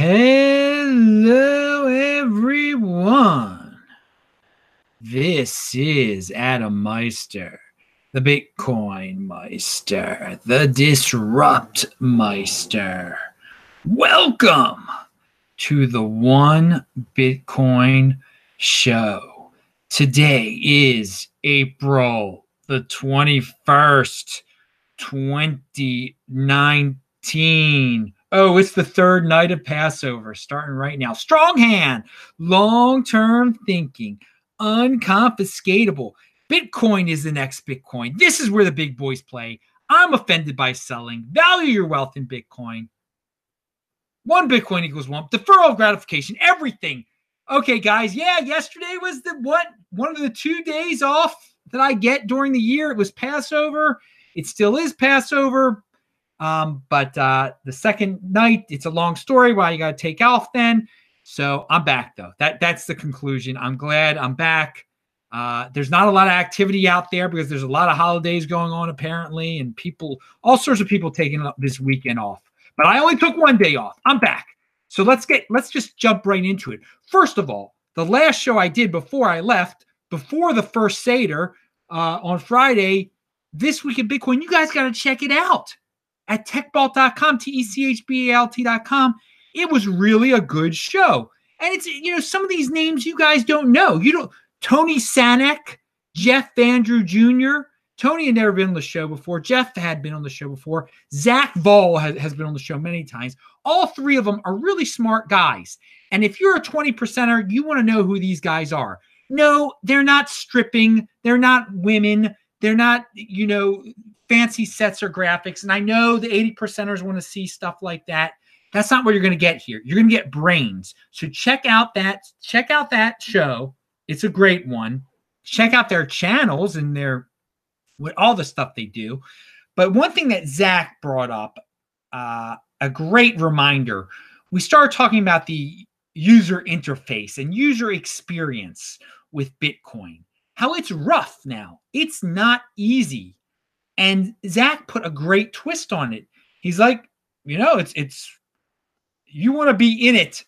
Hello, everyone. This is Adam Meister, the Bitcoin Meister, the Disrupt Meister. Welcome to the One Bitcoin Show. Today is April the 21st, 2019. Oh, it's the third night of Passover, starting right now. Strong hand, long term thinking, unconfiscatable. Bitcoin is the next Bitcoin. This is where the big boys play. I'm offended by selling. Value your wealth in Bitcoin. One Bitcoin equals one. Deferral of gratification, everything. Okay, guys. Yeah, yesterday was the what? One of the two days off that I get during the year. It was Passover. It still is Passover. Um, but uh, the second night, it's a long story why you got to take off then. So I'm back though. That that's the conclusion. I'm glad I'm back. Uh, there's not a lot of activity out there because there's a lot of holidays going on apparently, and people, all sorts of people taking this weekend off. But I only took one day off. I'm back. So let's get let's just jump right into it. First of all, the last show I did before I left, before the first Seder uh, on Friday, this week in Bitcoin, you guys got to check it out at techbalt.com, T E C H B A L T.com. It was really a good show. And it's, you know, some of these names you guys don't know. You don't, Tony Sanek, Jeff Vandrew Jr., Tony had never been on the show before. Jeff had been on the show before. Zach Vol has, has been on the show many times. All three of them are really smart guys. And if you're a 20 percenter, you want to know who these guys are. No, they're not stripping. They're not women. They're not, you know, fancy sets or graphics. And I know the 80 percenters want to see stuff like that. That's not what you're going to get here. You're going to get brains. So check out that check out that show. It's a great one. Check out their channels and their with all the stuff they do. But one thing that Zach brought up, uh, a great reminder. We started talking about the user interface and user experience with Bitcoin. How it's rough now. It's not easy and Zach put a great twist on it. He's like, you know, it's it's you want to be in it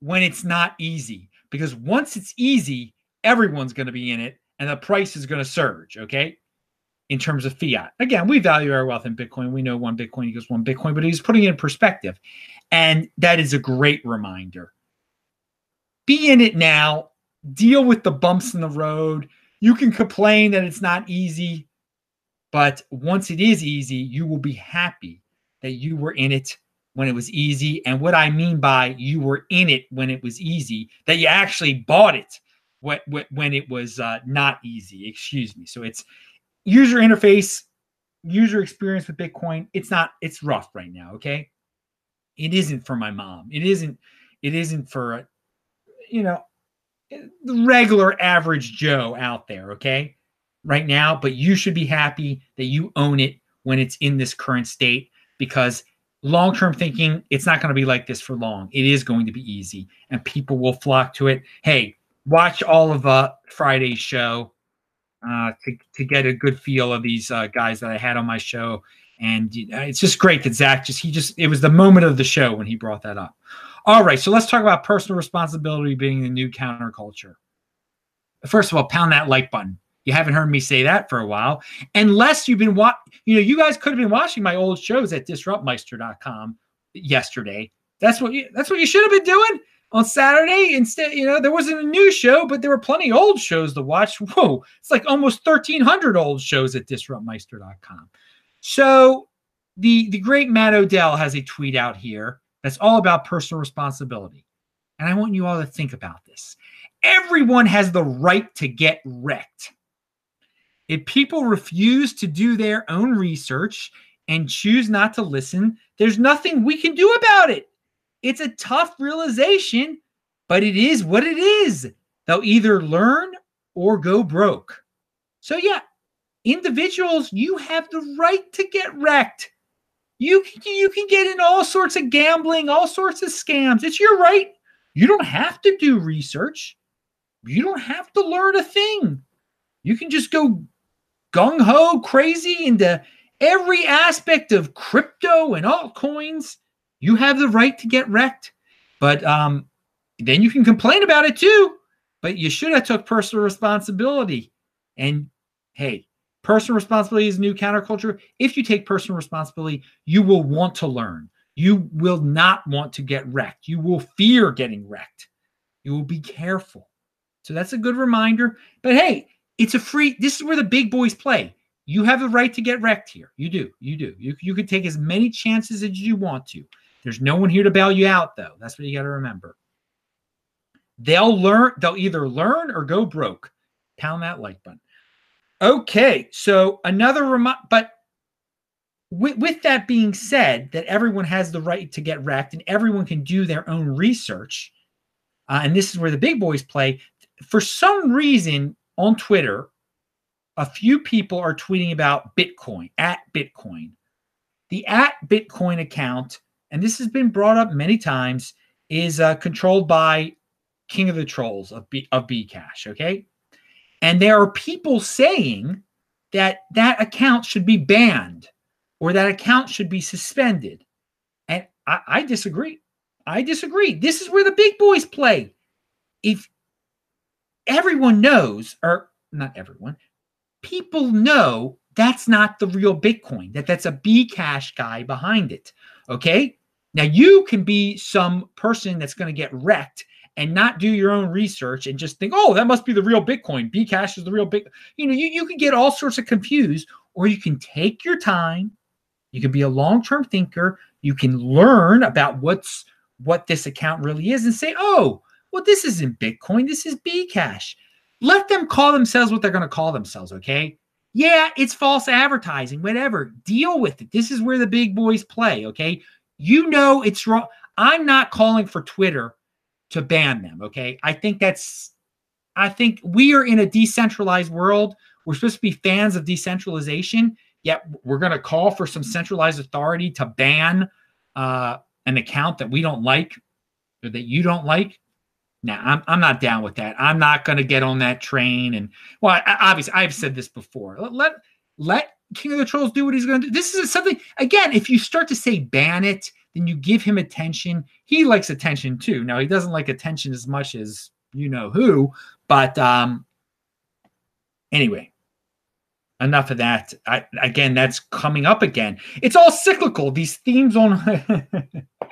when it's not easy because once it's easy, everyone's going to be in it and the price is going to surge, okay? In terms of fiat. Again, we value our wealth in Bitcoin. We know one Bitcoin equals one Bitcoin, but he's putting it in perspective. And that is a great reminder. Be in it now, deal with the bumps in the road. You can complain that it's not easy. But once it is easy, you will be happy that you were in it when it was easy. And what I mean by you were in it when it was easy, that you actually bought it when, it was uh, not easy. Excuse me. So it's user interface, user experience with Bitcoin. It's not, it's rough right now. Okay. It isn't for my mom. It isn't, it isn't for, you know, the regular average Joe out there. Okay right now, but you should be happy that you own it when it's in this current state because long term thinking, it's not going to be like this for long. It is going to be easy and people will flock to it. Hey, watch all of uh, Friday's show uh, to, to get a good feel of these uh, guys that I had on my show. And it's just great that Zach just, he just, it was the moment of the show when he brought that up. All right, so let's talk about personal responsibility being the new counterculture. First of all, pound that like button. You haven't heard me say that for a while. Unless you've been watching, you know, you guys could have been watching my old shows at disruptmeister.com yesterday. That's what you that's what you should have been doing on Saturday. Instead, you know, there wasn't a new show, but there were plenty old shows to watch. Whoa, it's like almost 1,300 old shows at disruptmeister.com. So the the great Matt Odell has a tweet out here that's all about personal responsibility. And I want you all to think about this. Everyone has the right to get wrecked. If people refuse to do their own research and choose not to listen, there's nothing we can do about it. It's a tough realization, but it is what it is. They'll either learn or go broke. So, yeah, individuals, you have the right to get wrecked. You, you can get in all sorts of gambling, all sorts of scams. It's your right. You don't have to do research. You don't have to learn a thing. You can just go gung ho crazy into every aspect of crypto and altcoins, you have the right to get wrecked. But um, then you can complain about it too. But you should have took personal responsibility. And hey, personal responsibility is new counterculture. If you take personal responsibility, you will want to learn. You will not want to get wrecked. You will fear getting wrecked. You will be careful. So that's a good reminder. But hey, it's a free, this is where the big boys play. You have the right to get wrecked here. You do. You do. You, you can take as many chances as you want to. There's no one here to bail you out, though. That's what you got to remember. They'll learn, they'll either learn or go broke. Pound that like button. Okay, so another remind, but with, with that being said, that everyone has the right to get wrecked and everyone can do their own research, uh, and this is where the big boys play. For some reason on Twitter, a few people are tweeting about Bitcoin at Bitcoin. The at Bitcoin account, and this has been brought up many times, is uh, controlled by King of the Trolls of B of Bcash. Okay, and there are people saying that that account should be banned or that account should be suspended, and I, I disagree. I disagree. This is where the big boys play. If everyone knows, or not everyone, people know that's not the real Bitcoin, that that's a Bcash guy behind it. Okay. Now you can be some person that's going to get wrecked and not do your own research and just think, oh, that must be the real Bitcoin. Bcash is the real big. You know, you, you can get all sorts of confused, or you can take your time. You can be a long-term thinker. You can learn about what's what this account really is and say, oh, well, this isn't Bitcoin. This is Bcash. Let them call themselves what they're going to call themselves, okay? Yeah, it's false advertising, whatever. Deal with it. This is where the big boys play, okay? You know it's wrong. I'm not calling for Twitter to ban them, okay? I think that's I think we are in a decentralized world. We're supposed to be fans of decentralization, yet we're going to call for some centralized authority to ban uh, an account that we don't like or that you don't like. Now, I'm, I'm not down with that. I'm not going to get on that train. And well, I, obviously, I've said this before. Let, let let King of the Trolls do what he's going to do. This is something again. If you start to say ban it, then you give him attention. He likes attention too. Now he doesn't like attention as much as you know who, but um, anyway, enough of that. I, again, that's coming up again. It's all cyclical. These themes on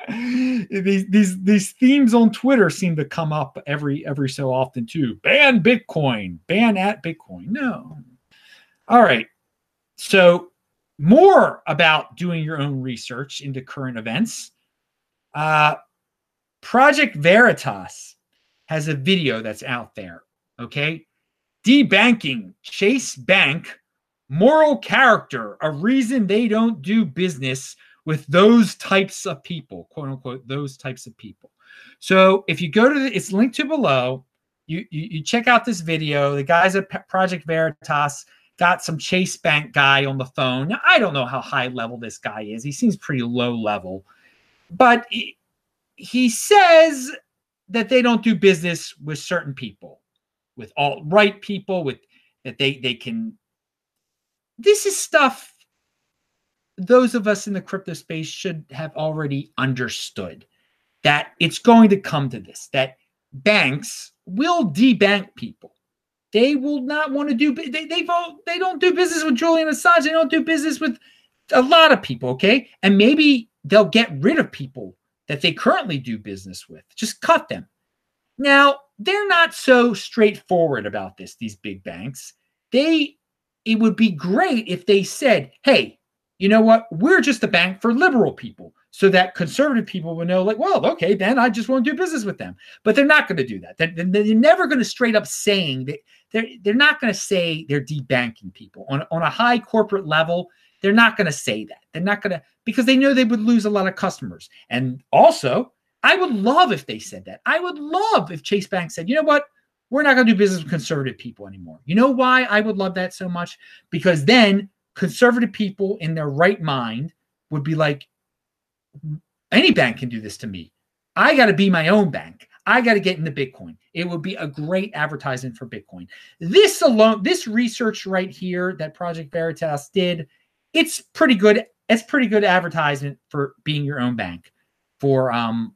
these these these themes on Twitter seem to come up every every so often too. Ban Bitcoin, ban at Bitcoin. No. All right. So more about doing your own research into current events. Uh, Project Veritas has a video that's out there. Okay. Debanking Chase Bank moral character, a reason they don't do business with those types of people, quote unquote, those types of people. So if you go to the, it's linked to below. You, you, you check out this video. The guys at Project Veritas got some Chase Bank guy on the phone. Now, I don't know how high level this guy is. He seems pretty low level, but he, he says that they don't do business with certain people, with all right people, with that they they can this is stuff those of us in the crypto space should have already understood that it's going to come to this that banks will debank people they will not want to do they they they don't do business with Julian Assange they don't do business with a lot of people okay and maybe they'll get rid of people that they currently do business with just cut them now they're not so straightforward about this these big banks they it would be great if they said, hey, you know what? We're just a bank for liberal people. So that conservative people would know, like, well, okay, then I just won't do business with them. But they're not going to do that. They're, they're never going to straight up saying that they're they're not going to say they're debanking people on, on a high corporate level. They're not going to say that. They're not going to because they know they would lose a lot of customers. And also, I would love if they said that. I would love if Chase Bank said, you know what? we're not going to do business with conservative people anymore. You know why I would love that so much? Because then conservative people in their right mind would be like, any bank can do this to me. I got to be my own bank. I got to get into Bitcoin. It would be a great advertisement for Bitcoin. This alone, this research right here that Project Veritas did, it's pretty good. It's pretty good advertisement for being your own bank, for um,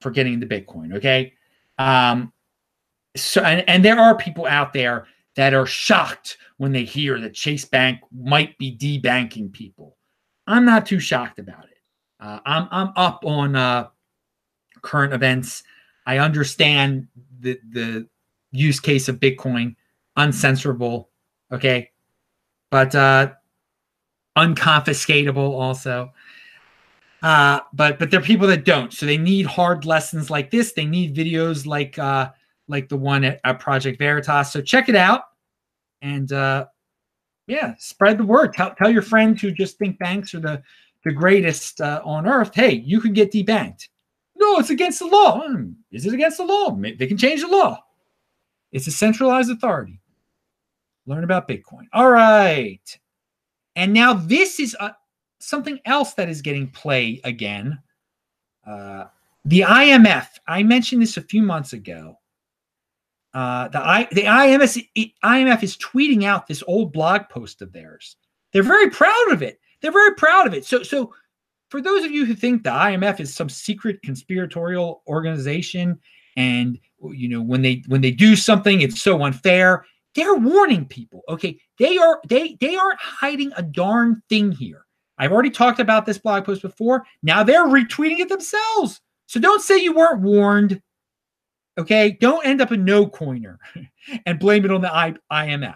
for getting the Bitcoin. Okay. Um, so, and, and there are people out there that are shocked when they hear that Chase Bank might be debanking people. I'm not too shocked about it. Uh, I'm I'm up on uh, current events. I understand the the use case of Bitcoin, uncensorable, okay, but uh, unconfiscatable also. Uh, but but there are people that don't, so they need hard lessons like this. They need videos like uh, like the one at, at Project Veritas. So check it out, and uh, yeah, spread the word. Tell tell your friends who just think banks are the the greatest uh, on earth. Hey, you can get debanked. No, it's against the law. Is it against the law? They can change the law. It's a centralized authority. Learn about Bitcoin. All right. And now this is uh, something else that is getting play again. Uh, the IMF. I mentioned this a few months ago. Uh, the I, the IMF, IMF is tweeting out this old blog post of theirs. They're very proud of it. They're very proud of it. So, so for those of you who think the IMF is some secret conspiratorial organization, and you know when they when they do something, it's so unfair. They're warning people. Okay, they are they they aren't hiding a darn thing here. I've already talked about this blog post before. Now they're retweeting it themselves. So don't say you weren't warned. Okay, don't end up a no coiner and blame it on the IMF.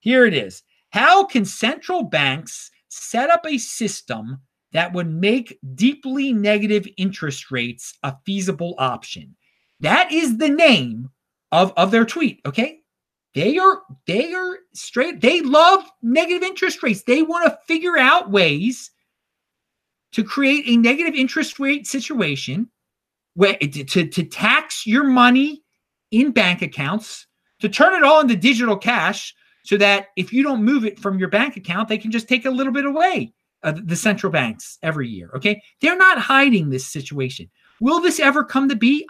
Here it is. How can central banks set up a system that would make deeply negative interest rates a feasible option? That is the name of, of their tweet. Okay. They are they are straight, they love negative interest rates. They want to figure out ways to create a negative interest rate situation where to, to tax your money in bank accounts, to turn it all into digital cash so that if you don't move it from your bank account, they can just take a little bit away, uh, the central banks every year. Okay. They're not hiding this situation. Will this ever come to be?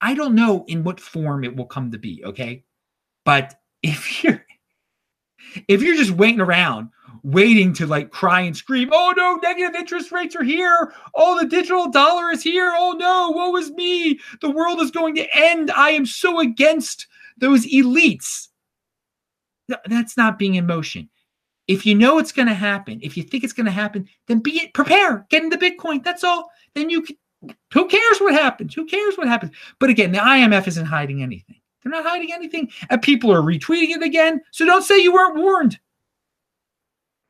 I don't know in what form it will come to be. Okay. But if you're, if you're just waiting around waiting to like cry and scream, oh no, negative interest rates are here. Oh, the digital dollar is here. Oh no, woe is me. The world is going to end. I am so against those elites. That's not being in motion. If you know it's going to happen, if you think it's going to happen, then be it, prepare, get into Bitcoin. That's all. Then you can, who cares what happens? Who cares what happens? But again, the IMF isn't hiding anything. They're not hiding anything. And people are retweeting it again. So don't say you weren't warned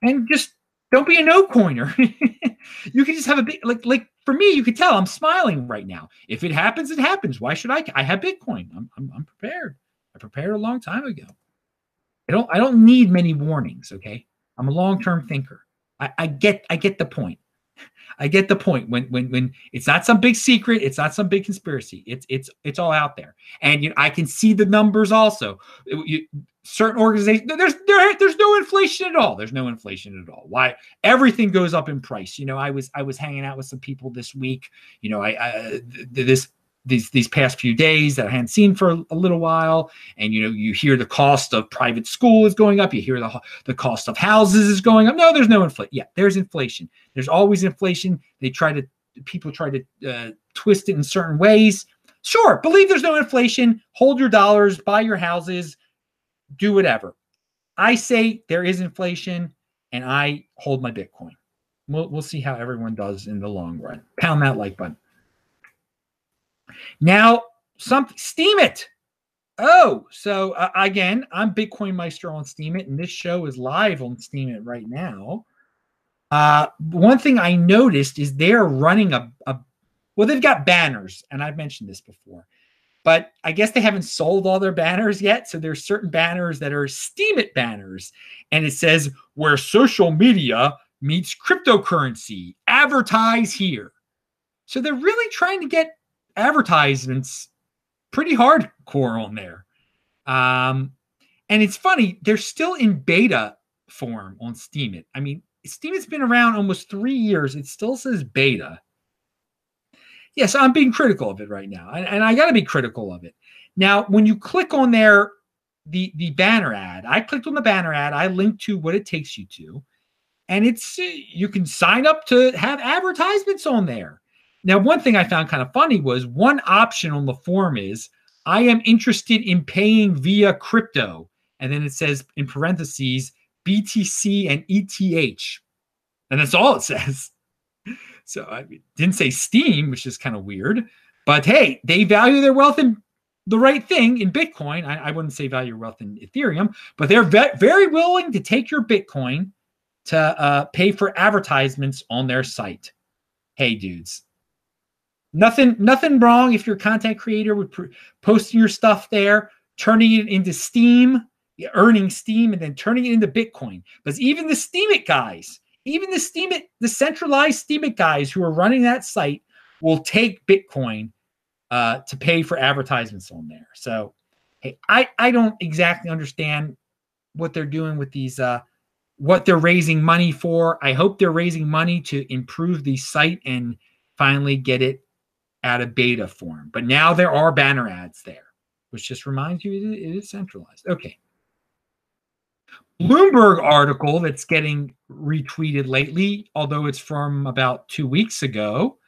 and just don't be a no coiner. you can just have a bit like like for me, you could tell I'm smiling right now. If it happens, it happens. Why should I? I have Bitcoin. I'm I'm, I'm prepared. I prepared a long time ago. I don't I don't need many warnings. Okay, I'm a long term thinker. I, I get I get the point. I get the point when when when it's not some big secret, it's not some big conspiracy. It's it's it's all out there, and you know, I can see the numbers also. You, certain organizations there's there, there's no inflation at all there's no inflation at all why everything goes up in price you know i was i was hanging out with some people this week you know i, I this these these past few days that I hadn't seen for a, a, little while, and you know you hear the cost of private school is going up. You hear the the cost of houses is going up. No, there's no inflation. Yeah, there's inflation. There's always inflation. They try to people try to uh, twist it in certain ways. Sure, believe there's no inflation. Hold your dollars, buy your houses, do whatever. I say there is inflation and I hold my Bitcoin. We'll, we'll see how everyone does in the long run. Pound that like button. Now, some Steemit. Oh, so uh, again, I'm Bitcoin Meister on Steemit, and this show is live on Steemit right now. Uh, one thing I noticed is they're running a, a well, they've got banners, and I've mentioned this before but I guess they haven't sold all their banners yet. So there's certain banners that are Steam it banners, and it says where social media meets cryptocurrency. Advertise here. So they're really trying to get advertisements pretty hardcore on there. Um, and it's funny, they're still in beta form on Steam. It. I mean, Steemit's been around almost three years. It still says beta yes, I'm being critical of it right now, and, and I got to be critical of it. Now, when you click on there, the the banner ad, I clicked on the banner ad. I linked to what it takes you to, and it's you can sign up to have advertisements on there. Now, one thing I found kind of funny was one option on the form is I am interested in paying via crypto. And then it says in parentheses BTC and ETH. And that's all it says. So I didn't say Steem, which is kind of weird. But hey, they value their wealth in the right thing in Bitcoin. I, I wouldn't say value your wealth in Ethereum, but they're ve- very willing to take your Bitcoin to uh, pay for advertisements on their site. Hey, dudes, nothing nothing wrong if you're a content creator with pr- posting your stuff there, turning it into Steem, earning Steem, and then turning it into Bitcoin. But even the Steemit guys, even the Steemit, the centralized Steemit guys who are running that site will take Bitcoin uh, to pay for advertisements on there. So, hey, I I don't exactly understand what they're doing with these. Uh, what they're raising money for. I hope they're raising money to improve the site and finally get it out a beta form. But now there are banner ads there, which just reminds you it is centralized. Okay. Bloomberg article that's getting retweeted lately, although it's from about two weeks ago.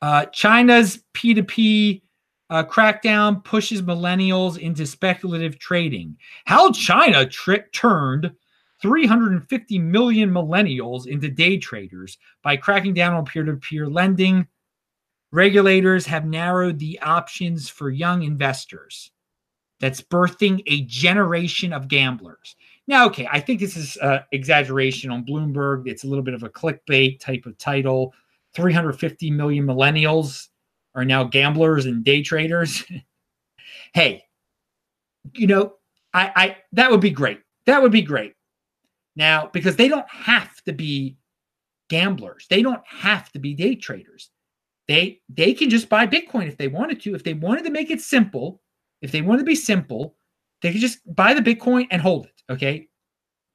Uh, China's P2P uh, crackdown pushes millennials into speculative trading. How China tri- turned 350 million millennials into day traders by cracking down on peer to peer lending. Regulators have narrowed the options for young investors. That's birthing a generation of gamblers. Now, okay, I think this is uh, exaggeration on Bloomberg. It's a little bit of a clickbait type of title. 350 million millennials are now gamblers and day traders. hey, you know, I, I that would be great. That would be great. Now, because they don't have to be gamblers, they don't have to be day traders. They they can just buy Bitcoin if they wanted to. If they wanted to make it simple, if they wanted to be simple, they could just buy the Bitcoin and hold it. Okay.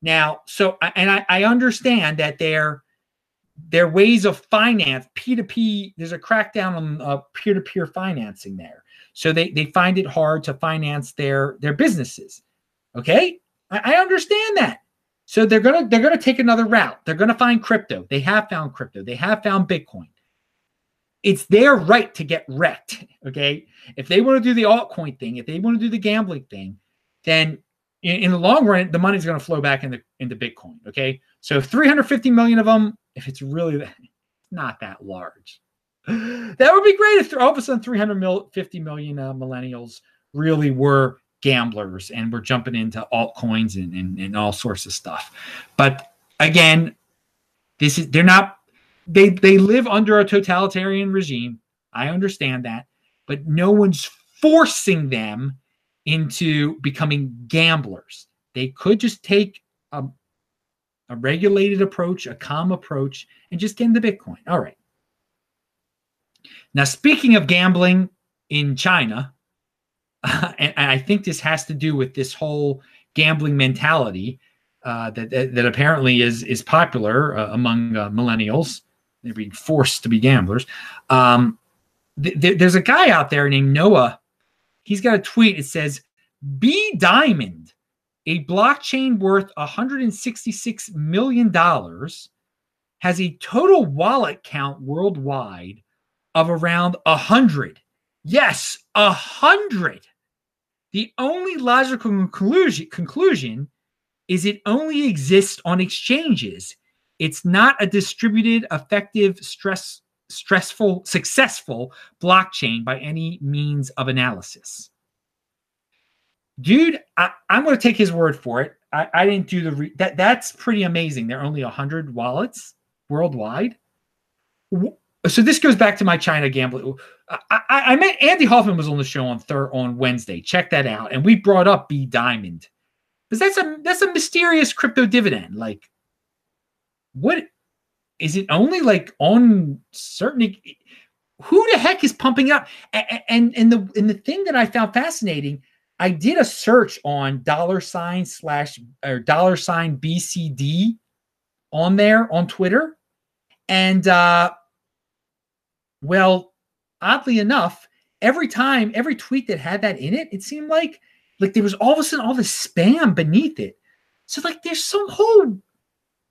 Now, so and I, I understand that their their ways of finance P2P. There's a crackdown on uh, peer-to-peer financing there, so they they find it hard to finance their their businesses. Okay, I, I understand that. So they're gonna they're gonna take another route. They're gonna find crypto. They have found crypto. They have found Bitcoin. It's their right to get wrecked. Okay. If they want to do the altcoin thing, if they want to do the gambling thing, then in, in the long run, the money's going to flow back into, into Bitcoin. Okay. So 350 million of them, if it's really not that large, that would be great if all of a sudden 350 million uh, millennials really were gamblers and we're jumping into altcoins and, and, and all sorts of stuff. But again, this is they're not they they live under a totalitarian regime. I understand that, but no one's forcing them into becoming gamblers. They could just take a, a regulated approach, a calm approach, and just get into Bitcoin. All right. Now, speaking of gambling in China, and, I think this has to do with this whole gambling mentality uh, that, that, that apparently is is popular uh, among uh, millennials. They're being forced to be gamblers. Um, th- th- there's a guy out there named Noah. He's got a tweet. It says, "B Diamond, a blockchain worth 166 million dollars, has a total wallet count worldwide of around a hundred." Yes, a hundred. The only logical conclusion, conclusion is it only exists on exchanges. It's not a distributed, effective, stress, stressful, successful blockchain by any means of analysis. Dude, I, am going to take his word for it. I, I didn't do the re- that. That's pretty amazing. There are only hundred wallets worldwide so this goes back to my China gambling. I, I, I, met Andy Hoffman was on the show on third on Wednesday. Check that out, and we brought up B Diamond because that's a that's a mysterious crypto dividend. Like, what is it? Only like on certain. Who the heck is pumping up? And, and the and the thing that I found fascinating, I did a search on dollar sign slash or dollar sign BCD on there on Twitter, and uh well, oddly enough, every time, every tweet that had that in it, it seemed like like there was all of a sudden all this spam beneath it. So like there's some whole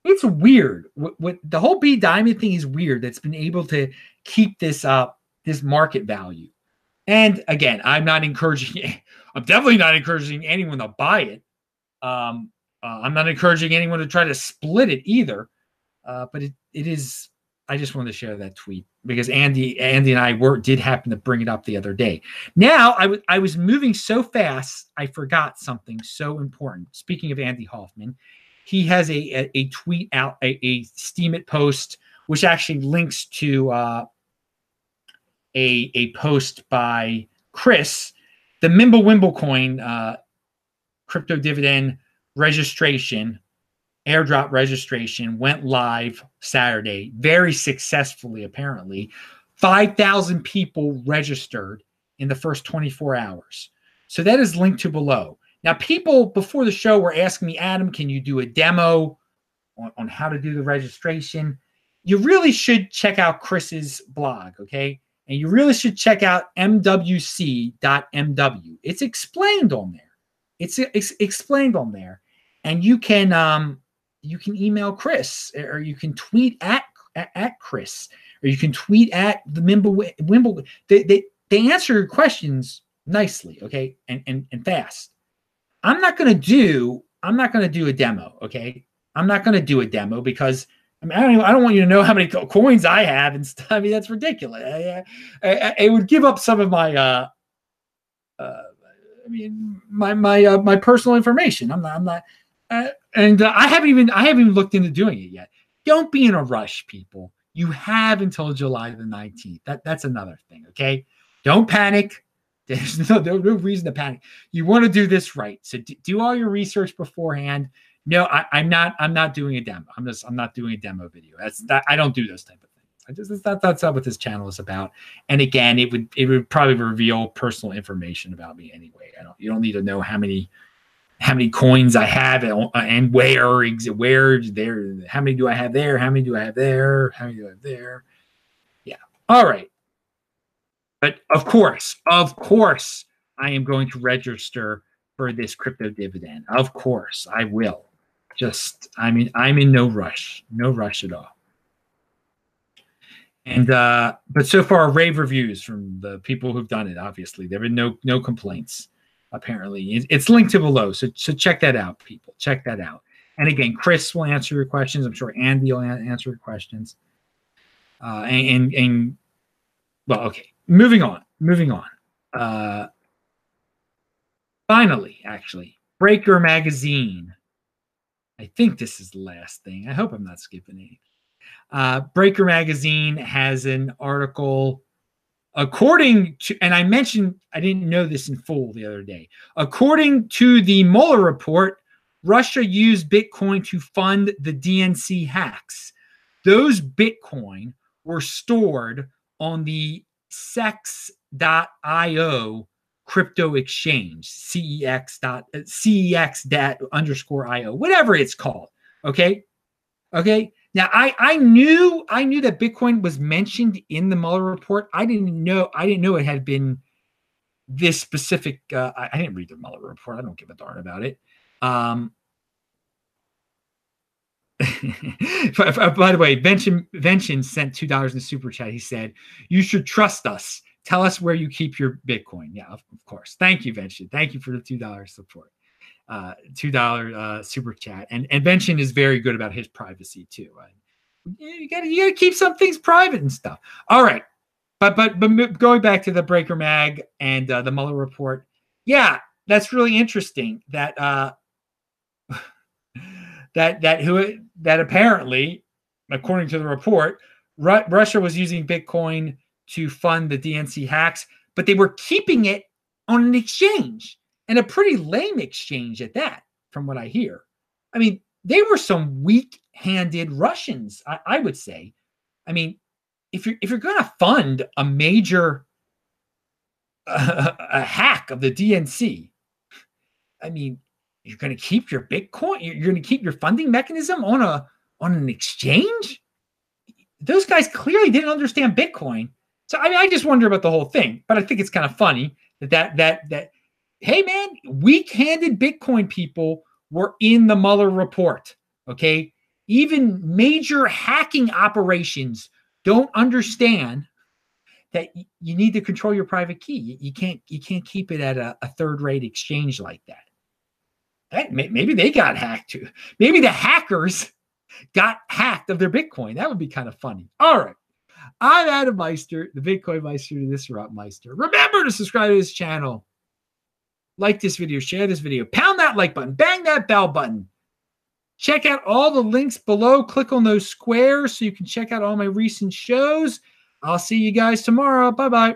it's weird. What, the whole B diamond thing is weird. That's been able to keep this up, this market value. And again, I'm not encouraging, I'm definitely not encouraging anyone to buy it. Um, uh, I'm not encouraging anyone to try to split it either. Uh, but it, it is, I just wanted to share that tweet because Andy, Andy and I were, did happen to bring it up the other day. Now I was I was moving so fast, I forgot something so important. Speaking of Andy Hoffman, he has a, a, tweet out, a, a Steemit post, which actually links to uh, a, a post by Chris, the Mimble Wimble coin uh, crypto dividend registration, airdrop registration went live Saturday very successfully, apparently. 5,000 people registered in the first 24 hours. So that is linked to below. Now, people before the show were asking me, Adam, can you do a demo on, on how to do the registration? You really should check out Chris's blog, okay? And you really should check out mwc.mw. It's explained on there. It's, it's explained on there. And you can um, you can email Chris or you can tweet at at, Chris or you can tweet at the Wimble Wimble. They, they they answer your questions nicely, okay, and and and fast. I'm not gonna do I'm not gonna do a demo, okay. I'm not gonna do a demo because I mean, I don't, I don't want you to know how many coins I have and stuff. I mean, that's ridiculous. I, I, I, it would give up some of my, uh, uh, I mean, my my uh, my personal information. I'm not. I'm not. Uh, and uh, I haven't even I haven't even looked into doing it yet. Don't be in a rush, people. You have until July the 19th. That that's another thing. Okay, don't panic. There's no, no, no reason to panic. You want to do this right. So d- do all your research beforehand. No, I, am not. I'm not doing a demo. I'm just. I'm not doing a demo video. That's that. I don't do those type of things. I just that, that's not what this channel is about. And again, it would it would probably reveal personal information about me anyway. I don't. You don't need to know how many how many coins I have and, and where where there how many do I have there how many do I have there how many do I have there yeah all right but of course of course I am going to register for this crypto dividend of course I will just I mean I'm in no rush no rush at all and uh but so far rave reviews from the people who've done it obviously there have been no no complaints apparently. It's linked to below. So, so check that out, people. Check that out. And again, Chris will answer your questions. I'm sure Andy will answer your questions. Uh, and, and, and, well, okay. Moving on. Moving on. Uh, finally, actually, Breaker Magazine. I think this is the last thing. I hope I'm not skipping any. Uh, Breaker Magazine has an article According to, and I mentioned, I didn't know this in full the other day. According to the Mueller report, Russia used Bitcoin to fund the DNC hacks. Those Bitcoin were stored on the cex.io crypto exchange, CEX dot CEX dot underscore IO, whatever it's called. Okay. Okay. Now, I I knew I knew that Bitcoin was mentioned in the Mueller report. I didn't know I didn't know it had been this specific. Uh, I, I, didn't read the Mueller report. I don't give a darn about it. Um, by the way, Vention, Vention sent two dollars in the super chat. He said, "You should trust us. Tell us where you keep your Bitcoin." Yeah, of, of course. Thank you, Vention. Thank you for the two dollars support uh, two dollar uh, super chat. And and Vention is very good about his privacy too. Right? You got you got to keep some things private and stuff. All right, but but but going back to the Breaker Mag and uh, the Mueller report, yeah, that's really interesting. That uh, that that who that apparently, according to the report, Ru- Russia was using Bitcoin to fund the DNC hacks, but they were keeping it on an exchange and a pretty lame exchange at that, from what I hear. I mean, they were some weak-handed Russians, I, I would say. I mean, if you're if you're going to fund a major uh, a hack of the DNC, I mean, you're going to keep your Bitcoin, you're, going to keep your funding mechanism on a on an exchange. Those guys clearly didn't understand Bitcoin. So I mean, I just wonder about the whole thing. But I think it's kind of funny that that that that hey man, weak-handed Bitcoin people were in the Mueller report. Okay. Even major hacking operations don't understand that you need to control your private key. You, you can't you can't keep it at a, a third rate exchange like that. That may, maybe they got hacked too. Maybe the hackers got hacked of their Bitcoin. That would be kind of funny. All right. I'm Adam Meister, the Bitcoin Meister to Disrupt Meister. Remember to subscribe to this channel. Like this video, share this video, pound that like button, bang that bell button. Check out all the links below. Click on those squares so you can check out all my recent shows. I'll see you guys tomorrow. Bye bye.